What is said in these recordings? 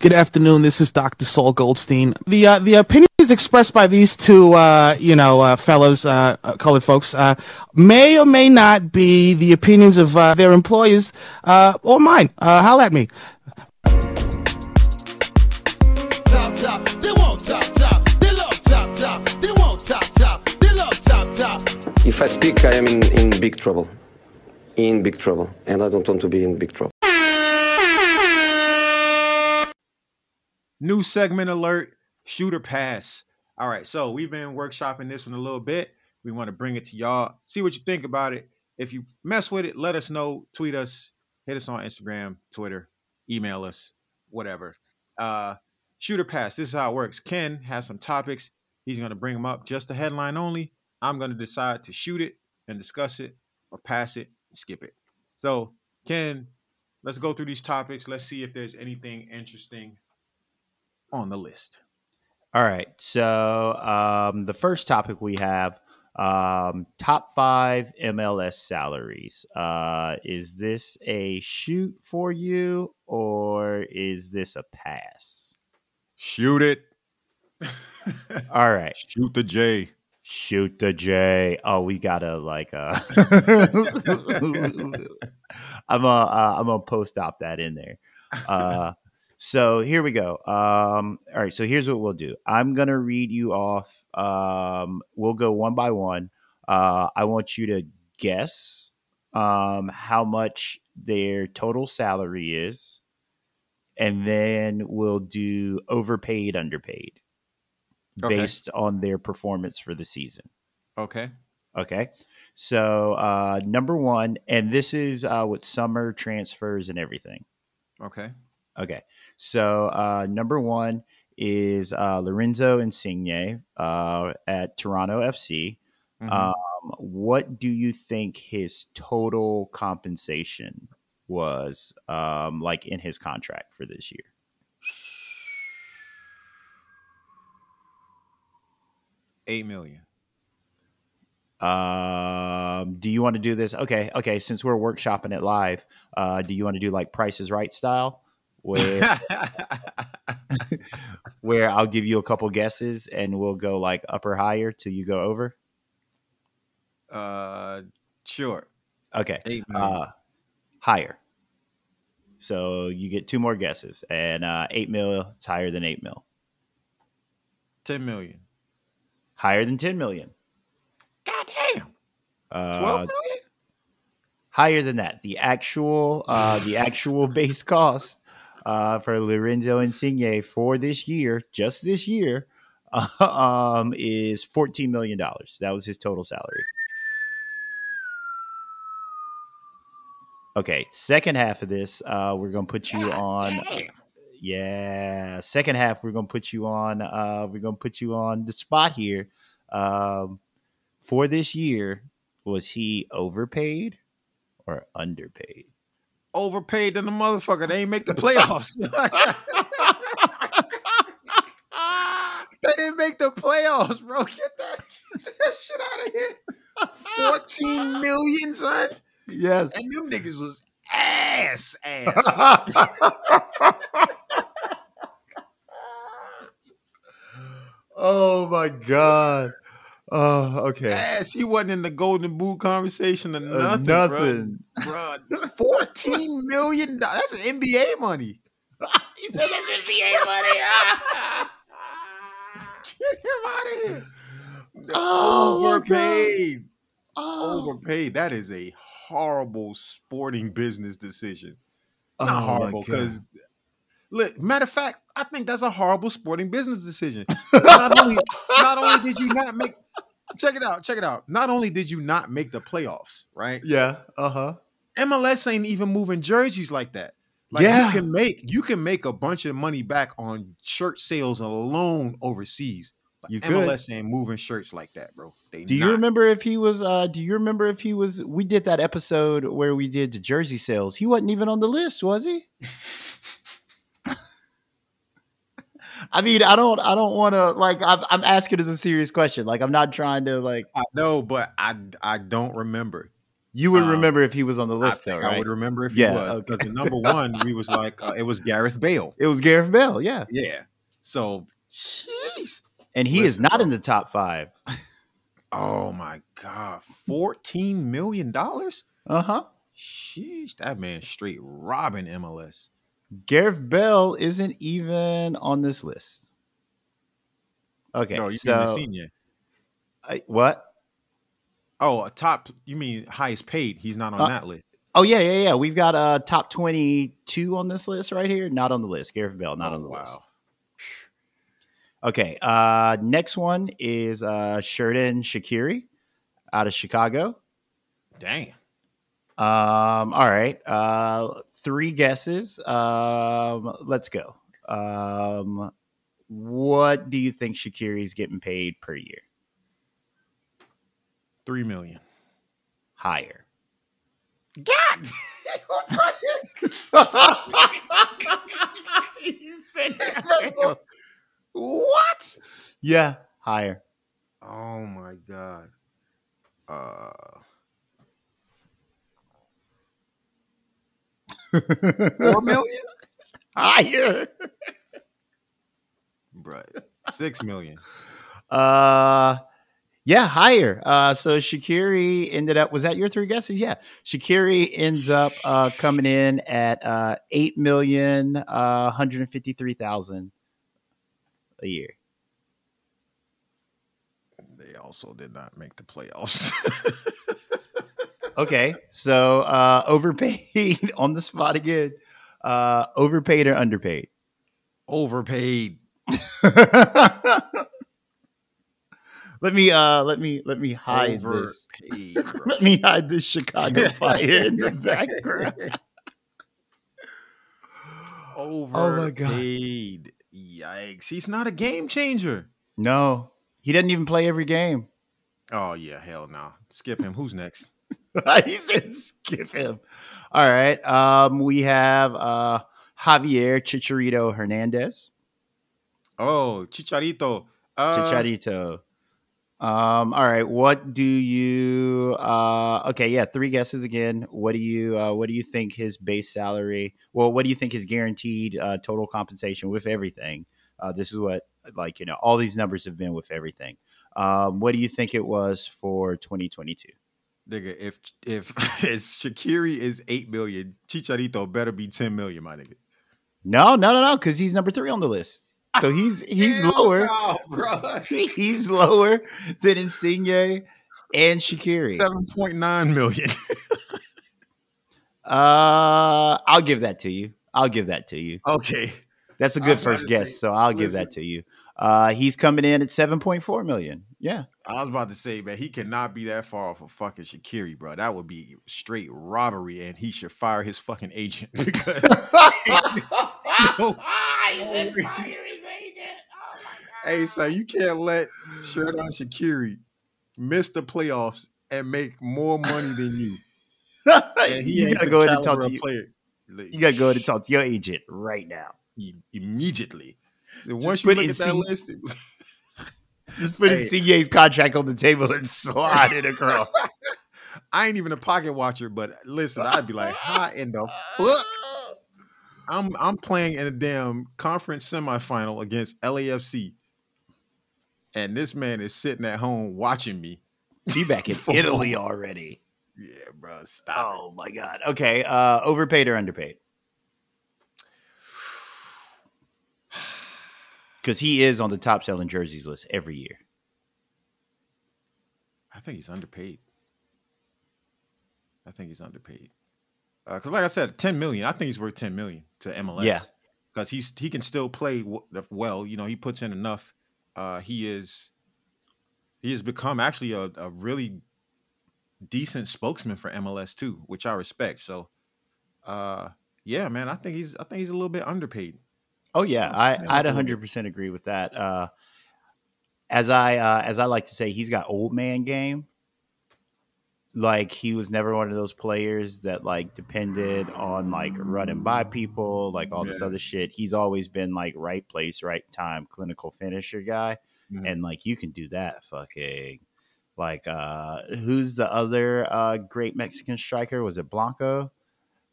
Good afternoon. This is Dr. Saul Goldstein. The uh, the opinions expressed by these two, uh, you know, uh, fellows, uh, uh, colored folks, uh, may or may not be the opinions of their employers or mine. holla at me. If I speak, I am in, in big trouble. In big trouble. And I don't want to be in big trouble. New segment alert, shooter pass. All right, so we've been workshopping this one a little bit. We want to bring it to y'all. See what you think about it. If you mess with it, let us know. Tweet us, hit us on Instagram, Twitter, email us, whatever. Uh, shooter pass. This is how it works. Ken has some topics. He's going to bring them up just the headline only. I'm going to decide to shoot it and discuss it or pass it skip it. So, Ken, let's go through these topics. Let's see if there's anything interesting on the list. All right. So um, the first topic we have um, top five MLS salaries. Uh, is this a shoot for you or is this a pass? Shoot it. All right. Shoot the J. Shoot the J. Oh, we gotta like uh I'm gonna uh, I'm gonna post op that in there. Uh so here we go. Um, all right. So here's what we'll do. I'm gonna read you off. Um, we'll go one by one. Uh, I want you to guess um, how much their total salary is, and then we'll do overpaid, underpaid, Okay. based on their performance for the season. Okay. Okay. So uh, number one, and this is uh, with summer transfers and everything. Okay. Okay. So uh, number one is uh, Lorenzo Insigne uh, at Toronto FC. Mhm. Um, what do you think his total compensation was um, like in his contract for this year? Eight million. Um, do you want to do this? Okay, okay. Since we're workshopping it live, uh, do you want to do like Price is Right style, where where I'll give you a couple guesses and we'll go like up or higher till you go over? uh, sure. Okay, Eight uh, higher. So you get two more guesses, and uh, eight mil. It's higher than eight mil. Ten million. Higher than ten million. God damn. Uh, Twelve million. higher than that. The actual uh, the actual base cost uh, for Lorenzo Insigne for this year, just this year, um, is fourteen million dollars. That was his total salary. Okay, second half of this, uh, we're gonna put you on. Yeah, second half, we're gonna put you on. Uh, we're gonna put you on the spot here. Um, for this year, was he overpaid or underpaid? Overpaid than the motherfucker. They ain't make the playoffs. they didn't make the playoffs, bro. Get that, get that shit out of here. 14 million, son. Yes. And them niggas was ass ass. oh my god. Oh, okay. ass. He wasn't in the golden boot conversation or Uh, nothing. nothing. Bro. Bruh, 14 million dollars. That's NBA money. he said that's NBA money. Get him out of here. Oh, overpaid. Oh, Overpaid. That is a horrible sporting business decision. Not oh horrible, because look, matter of fact, I think that's a horrible sporting business decision. not only not only did you not make check it out, check it out. Not only did you not make the playoffs, right? Yeah. Uh huh. MLS ain't even moving jerseys like that. Like Yeah. you can make you can make a bunch of money back on shirt sales alone overseas. But You could. MLS ain't moving shirts like that, bro. They Do you remember if he was? uh Do you remember if he was? We did that episode where we did the jersey sales. He wasn't even on the list, was he? I mean, I don't, I don't want to like. I'm, I'm asking as a serious question. Like, I'm not trying to like. I know, but I I don't remember. You would Um, remember if he was on the I list, though, think I would remember if Yeah, he was okay. because the number one we was like uh, it was Gareth Bale. It was Gareth Bale, yeah, Yeah. So, jeez. and he is not bro. in the top five. Oh my god, fourteen million dollars. Uh huh. Sheesh, that man straight robbing MLS. Gareth Bale isn't even on this list. Okay, no, you so mean Insigne. I, what? Oh, a top. You mean highest paid? He's not on Uh, that list. Oh yeah, yeah, yeah. We've got uh top twenty two on this list right here. Not on the list. Gareth Bale, not Oh, on the list. wow. Okay. Uh next one is uh Xherdan Shaqiri out of Chicago. Damn. Um, all right. Uh three guesses. Um, let's go. Um what do you think Shaqiri's getting paid per year? Three million. Higher. God. you said what? Yeah, higher. Oh my god. Uh. Four million, Higher. Bruh. Six million. Uh yeah, higher. Uh so Shaqiri ended up was that your three guesses? Yeah. Shaqiri ends up uh coming in at uh eight million uh 153,000 a year. They also did not make the playoffs. Okay. So uh overpaid on the spot again. Uh overpaid or underpaid? Overpaid. let me uh let me let me hide this. Overpaid. bro. Let me hide this Chicago fire in the background. Overpaid. Oh God. Yikes. He's not a game changer. No, he doesn't even play every game. Oh yeah, hell no. Skip him. Who's next? He said skip him. All right. Um, we have uh Javier Chicharito Hernandez. Oh, Chicharito. Uh, Chicharito. Um, all right. What do you uh okay, yeah, three guesses again. What do you uh what do you think his base salary? Well, what do you think his guaranteed uh total compensation with everything? Uh this is what like, you know, all these numbers have been with everything. Um, what do you think it was for 2022? Nigga, if if if Shaqiri is eight million, Chicharito better be ten million, my nigga. No, no, no, no, because he's number three on the list. So he's he's lower. no, bro. He's lower than Insigne and Shaqiri. Seven point nine million. Uh, I'll give that to you. I'll give that to you. okay. That's a good first guess, say, so I'll give that to you. Uh, he's coming in at seven point four million. Yeah, I was about to say, man, he cannot be that far off of fucking Shaqiri, bro. That would be straight robbery, and he should fire his fucking agent because hey, so you can't let Xherdan Shaqiri miss the playoffs and make more money than you. And he you ain't gotta go ahead and talk to of you. player. Like, You gotta go ahead and talk to your agent right now. immediately. And once you put look at that Insigne- list, Just put Hey. Insigne's contract on the table and slide it across. I ain't even a pocket watcher, but listen, I'd be like, "How in the fuck?" I'm I'm playing in a damn conference semifinal against LAFC, and this man is sitting at home watching me. Be back in Italy already. Yeah, bro, stop. Oh my god. Okay. Uh, overpaid or underpaid? Because he is on the top selling jerseys list every year. I think he's underpaid. I think he's underpaid. Because, like I said, ten million. I think he's worth ten million to MLS. Yeah. because he's he can still play well. You know, he puts in enough. Uh, he is he has become actually a, a really decent spokesman for MLS too, which I respect. So, uh, yeah, man, I think he's I think he's a little bit underpaid. Oh yeah, I, I'd a hundred percent agree with that. Uh, as I uh, as I like to say, he's got old man game. Like he was never one of those players that like depended on like running by people, like all this other shit. He's always been like right place, right time, clinical finisher guy, Mhm. and like you can do that fucking like uh who's the other uh great Mexican striker? Was it Blanco?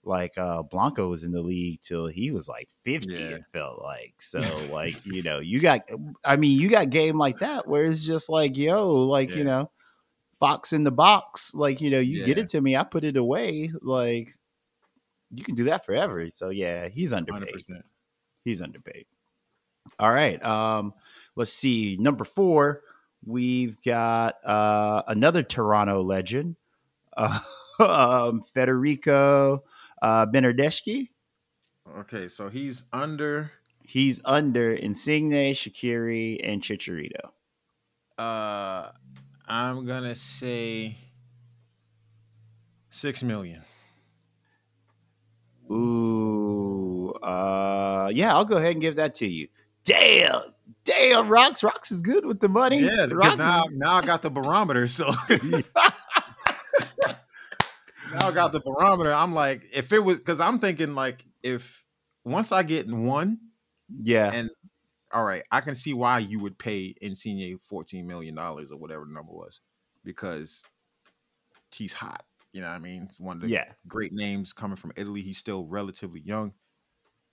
Like uh Blanco was in the league till he was like 50, Yeah. it felt like. So like, you know, you got I mean, you got game like that where it's just like, yo, like, Yeah. you know, box in the box. Like, you know, you get it to me, I put it away. Like you can do that forever. So yeah, he's underpaid. 100%. He's underpaid. All right. Um, let's see. Number four, we've got uh, another Toronto legend, uh, um, Federico uh, Bernardeschi. Okay, so he's under He's under Insigne, Shaqiri, and Chicharito. uh I'm gonna say six million. Ooh, uh, yeah, I'll go ahead and give that to you. Damn, damn, Rocks, Rocks is good with the money. Yeah, Rocks now is- now I got the barometer. So I got the barometer. I'm like, if it was because I'm thinking like if once I get in one, yeah, and all right, I can see why you would pay Insigne fourteen million dollars or whatever the number was, because he's hot. You know what I mean? It's one of the yeah. great names coming from Italy. He's still relatively young.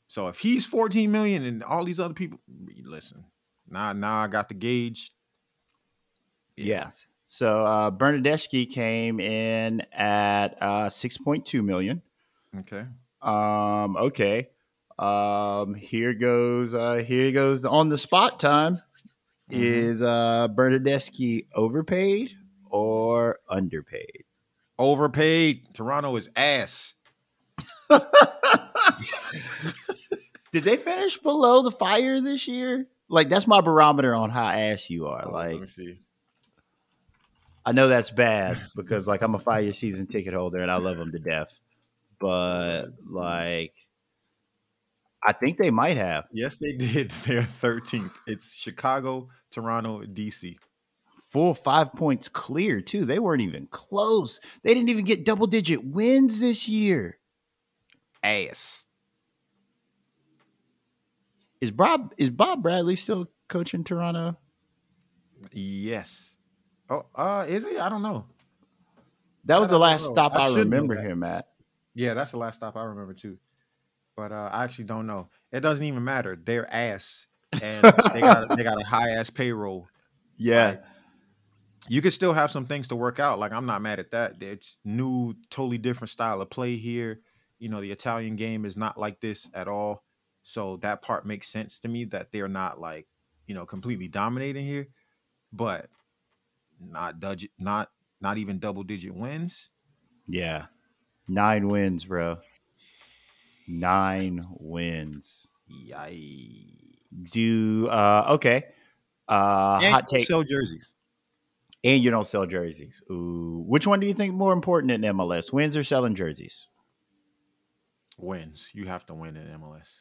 So if he's 14 million and all these other people, listen, now now I got the gauge. Yes. So uh, Bernardeschi came in at uh, six point two million. Okay. Um, okay. Um, here goes. Uh, here goes the on the spot time. Mhm. Is uh, Bernardeschi overpaid or underpaid? Overpaid. Toronto is ass. Did they finish below the fire this year? Like that's my barometer on how ass you are. Oh, let Like me see. I know that's bad because like I'm a five year season ticket holder and I love them to death. But like I think they might have Yes, they did. They're 13th. It's Chicago, Toronto, DC. full five points clear too. They weren't even close. They didn't even get double digit wins this year. Ass. Is Bob is Bob Bradley still coaching Toronto? Yes. Oh, uh, is he? I don't know. That was the last know. stop I I, remember him at. Yeah, that's the last stop I remember too. But uh, I actually don't know. It doesn't even matter. They're ass, and they got they got a high ass payroll. Yeah. Like, you could still have some things to work out. Like I'm not mad at that. It's new, totally different style of play here. You know, the Italian game is not like this at all. So that part makes sense to me that they're not like, you know, completely dominating here, but not budget, not not even double digit wins. Yeah. Nine wins, bro. Nine wins. Yikes. Do uh okay. Uh And hot take sell jerseys. and you don't sell jerseys. Ooh. Which one do you think more important in MLS? Wins or selling jerseys? Wins. You have to win in MLS.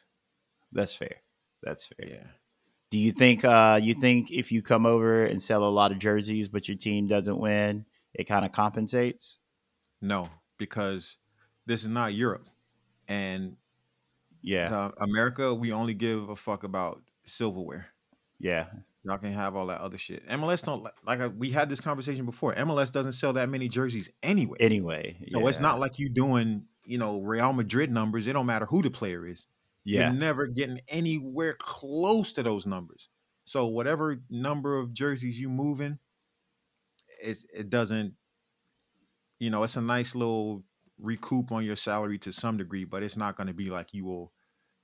That's fair. That's fair. Yeah. Do you think uh you think if you come over and sell a lot of jerseys but your team doesn't win, it kind of compensates? No, because this is not Europe. And Yeah. America, we only give a fuck about silverware. Yeah. Y'all can have all that other shit. MLS don't li- like I, we had this conversation before. MLS doesn't sell that many jerseys anyway. Anyway. so it's not like you doing, you know, Real Madrid numbers. It don't matter who the player is. Yeah. You're never getting anywhere close to those numbers. So whatever number of jerseys you moving, it's, it doesn't, you know, it's a nice little recoup on your salary to some degree, but it's not going to be like you will,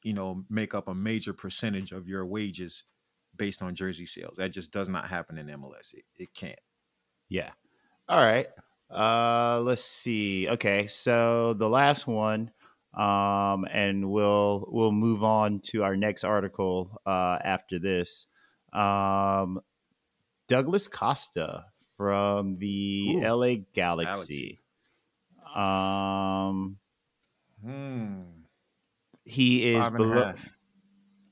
you know, make up a major percentage of your wages based on jersey sales. That just does not happen in MLS. It, it can't. Yeah. All right. Uh let's see. Okay, so the last one um and we'll we'll move on to our next article uh after this. Um Douglas Costa from the Ooh, LA Galaxy. Um Hmm. he is Five and a below half.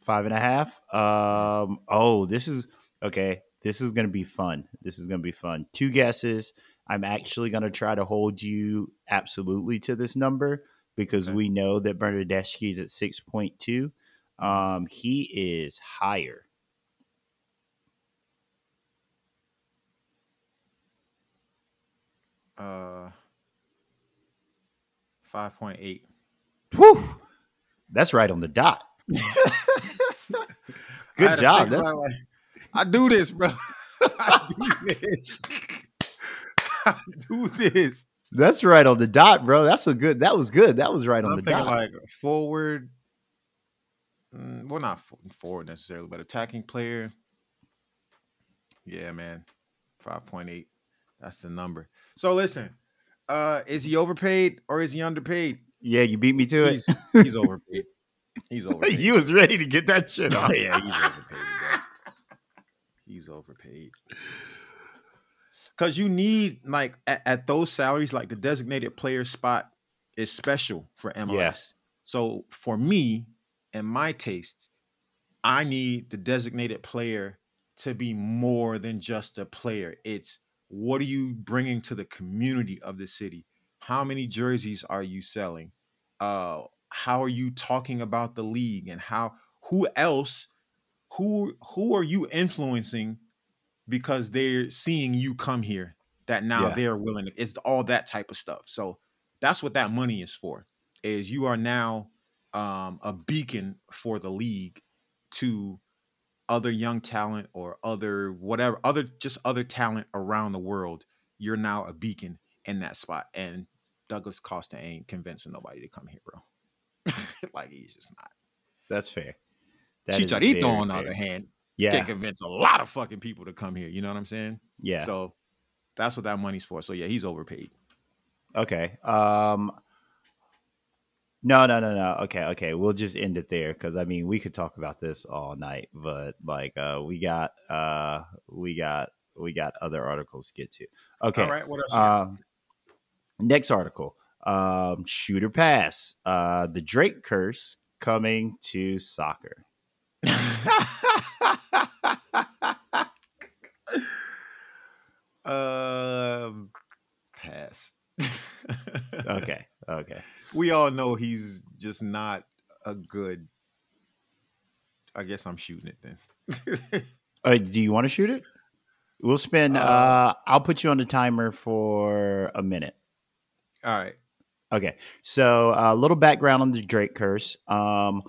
five and a half. Um. Oh, this is okay. This is gonna be fun. This is gonna be fun. Two guesses. I'm actually gonna try to hold you absolutely to this number because Okay. we know that Bernardeschi is at six point two. Um. He is higher. Uh, five point eight. Whew. That's right on the dot. Good job. That's, like, I do this, bro. I do this. I do this. That's right on the dot, bro. That's a good. That was good. That was right on I'm the thinking dot. like forward. mm, Well, not forward necessarily, but attacking player. Yeah, man, five point eight. That's the number. So listen, uh, is he overpaid or is he underpaid? yeah, you beat me to it. He's, he's overpaid. He's overpaid. you was ready to get that shit off. yeah, he's overpaid, bro. He's overpaid. Cause you need like at, at those salaries, like the designated player spot is special for MLS. Yeah. So for me and my taste, I need the designated player to be more than just a player. It's what are you bringing to the community of the city? How many jerseys are you selling? Uh, how are you talking about the league and how who else who who are you influencing because they're seeing you come here that now Yeah. they're willing to it's all that type of stuff. So that's what that money is for is you are now um, a beacon for the league to other young talent or other whatever other just other talent around the world. You're now a beacon in that spot and douglas costa ain't convincing nobody to come here bro. Like he's just not. That's fair. That chicharito on the other hand yeah, can convince a lot of fucking people to come here. You know what I'm saying? yeah. So that's what that money's for. So yeah, he's overpaid. Okay. Um No, no, no, no. Okay, okay. We'll just end it there cuz I mean, we could talk about this all night, but like uh we got uh we got we got other articles to get to. Okay. All right. What else? Um next article. Um shooter pass. Uh the Drake curse coming to soccer. um, pass. Okay. Okay. We all know he's just not a good. I guess I'm shooting it then. Uh, do you want to shoot it? We'll spend Uh, uh I'll put you on the timer for a minute. all right. Okay, so a little background on the Drake curse. Um,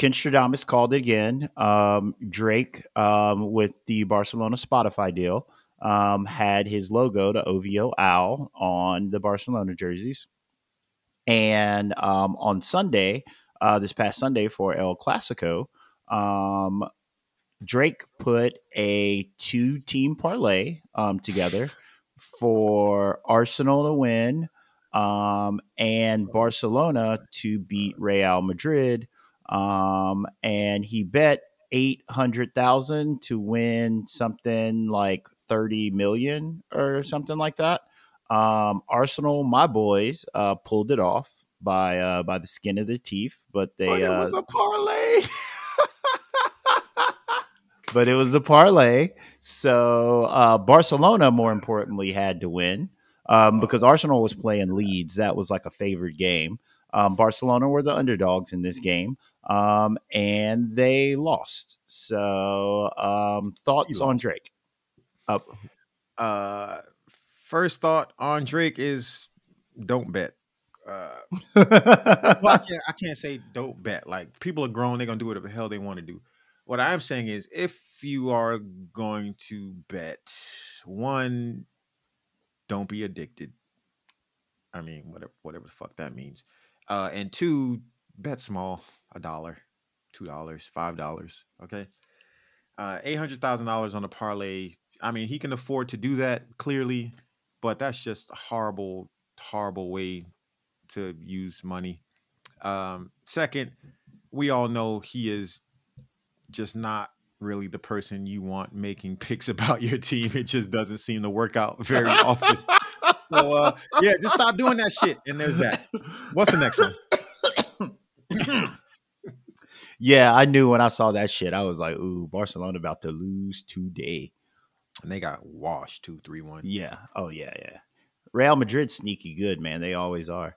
Ken Stradamus called it again. Um, Drake, um, with the Barcelona Spotify deal, um, had his logo, the OVO owl, on the Barcelona jerseys. And um, on Sunday, uh, this past Sunday for El Clasico, um, Drake put a two team parlay um, together for Arsenal to win and Barcelona to beat Real Madrid. Um, and he bet 800,000 to win something like 30 million or something like that. Um, Arsenal, my boys, uh, pulled it off by uh, by the skin of their teeth, but they But it uh, was a parlay. but it was a parlay. So uh, Barcelona, more importantly, had to win um, because Arsenal was playing Leeds. That was like a favored game. Um, Barcelona were the underdogs in this game, um, and they lost. So um, thoughts on. Drake? Uh, uh, first thought on Drake is don't bet. Uh, well, I can't, I can't say don't bet. Like people are grown, they're gonna do whatever the hell they want to do. What I'm saying is, if you are going to bet, one, don't be addicted. I mean, whatever, whatever the fuck that means. Uh, and two, bet small, a dollar, two dollars, five dollars. Okay, uh, eight hundred thousand dollars on a parlay. I mean, he can afford to do that clearly, but that's just a horrible, horrible way to use money. Um, second, we all know he is just not really the person you want making picks about your team. It just doesn't seem to work out very often. So uh, yeah, just stop doing that shit. And there's that. What's the next one? yeah, I knew when I saw that shit, I was like, "Ooh, Barcelona about to lose today." And they got washed two, three, one. Yeah. Oh yeah, yeah. Real Madrid sneaky good, man. They always are.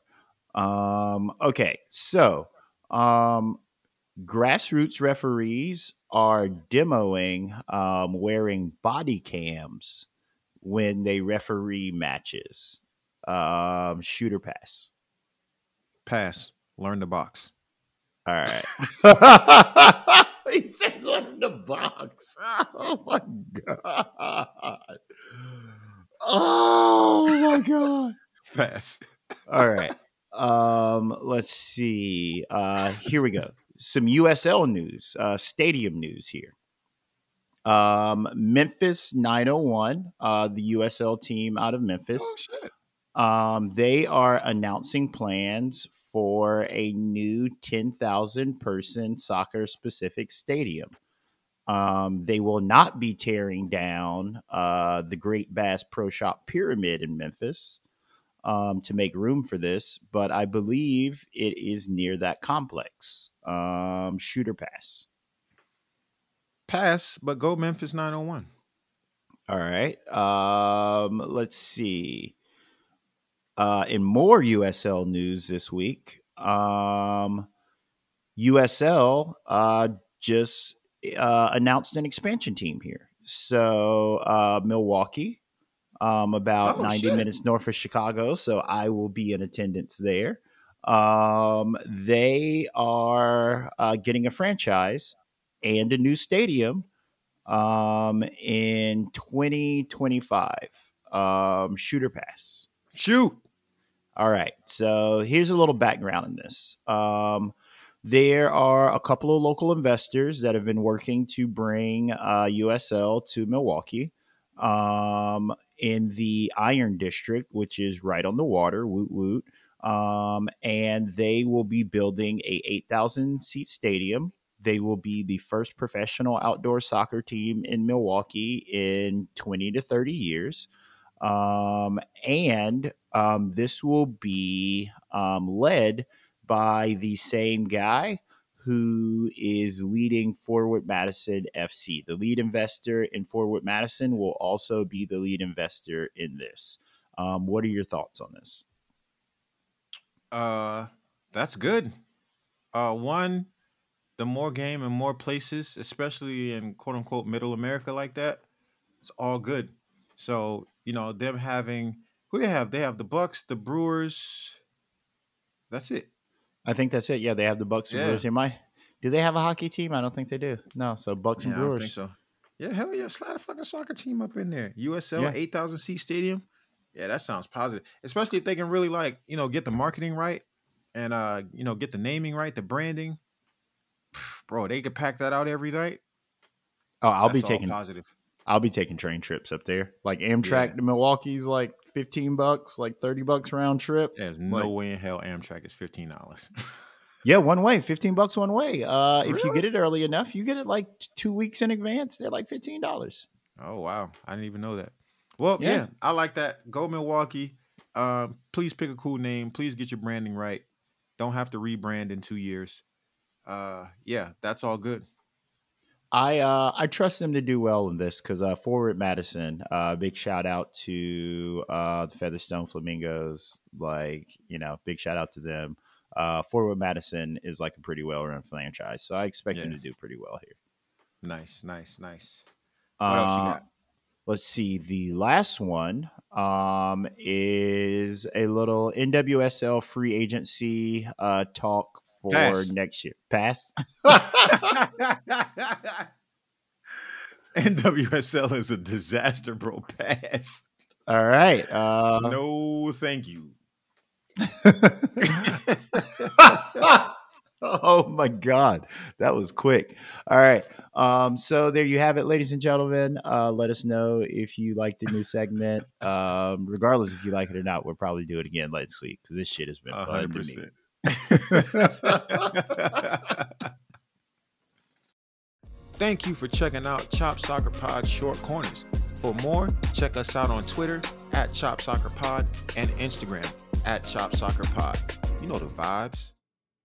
Um, okay, so um grassroots referees are demoing um wearing body cams when they referee matches. Um, shooter pass. Pass. Learn the box. All right. he said learn the box. Oh my god. Oh my god. Pass. All right. Um, let's see. Uh, here we go. Some USL news, uh, stadium news here. Um, Memphis 901, uh, the USL team out of Memphis. Oh. Um, they are announcing plans for a new 10,000 person soccer specific stadium. Um, they will not be tearing down uh, the Great Bass Pro Shop Pyramid in Memphis um, to make room for this, but I believe it is near that complex. Um, shooter pass. Pass, but go Memphis 901. All right. Um, let's see. Uh, in more USL news this week, um, USL uh, just uh, announced an expansion team here. So uh, Milwaukee, um, about Oh, 90 shit. minutes north of Chicago. So I will be in attendance there. Um, they are uh, getting a franchise and a new stadium um, in 2025. Um, shooter pass. Shoot. All right. So here's a little background in this. Um, there are a couple of local investors that have been working to bring uh, USL to Milwaukee um, in the Iron District, which is right on the water. Woot woot. Um, and they will be building a 8,000 seat stadium. They will be the first professional outdoor soccer team in Milwaukee in 20 to 30 years. Um, and um, this will be um, led by the same guy who is leading Forward Madison FC. The lead investor in Forward Madison will also be the lead investor in this. Um, what are your thoughts on this? Uh, that's good. Uh, one, the more game and more places, especially in quote unquote middle America like that, it's all good. So you know them having who they have? They have the Bucks, the Brewers. That's it. I think that's it. Yeah, they have the Bucks and Yeah. Brewers here. My, do they have a hockey team? I don't think they do. No, so Bucks Yeah, and I don't Brewers. think so. Yeah, hell yeah, slide a fucking soccer team up in there. USL Yeah. eight thousand seat stadium. Yeah, that sounds positive. Especially if they can really like you know get the marketing right and uh you know get the naming right, the branding. Bro, they could pack that out every night. Oh, I'll be That's all taking positive. I'll be taking train trips up there. Like Amtrak Yeah. to Milwaukee's like 15 bucks, like 30 bucks round trip. There's no Like- way in hell Amtrak is fifteen dollars. Yeah, one way, 15 bucks one way. Uh if you get it early enough, you get it like 2 weeks in advance, they're like $15. oh wow, I didn't even know that. Well, yeah. Yeah. I like that. Go Milwaukee. Um, please pick a cool name. Please get your branding right. Don't have to rebrand in two years. Uh, yeah, that's all good. I uh I trust them to do well in this cuz uh Forward Madison, uh big shout out to uh the Featherstone Flamingos, like, you know, big shout out to them. Uh Forward Madison is like a pretty well-run franchise, so I expect them to do pretty well here. Nice, nice, nice. What else you Uh, got? let's see the last one um is a little nwsl free agency uh talk for Pass. next year pass NWSL is a disaster, bro. Pass. all right uh no, thank you. oh my god that was quick all right um so there you have it ladies and gentlemen uh let us know if you like the new segment um regardless if you like it or not we'll probably do it again next week because this shit has been A fun hundred to me. Thank you for checking out Chop Soccer Pod Short Corners. For more, check us out on Twitter at Chop Soccer Pod and Instagram at Chop Soccer Pod. You know the vibes.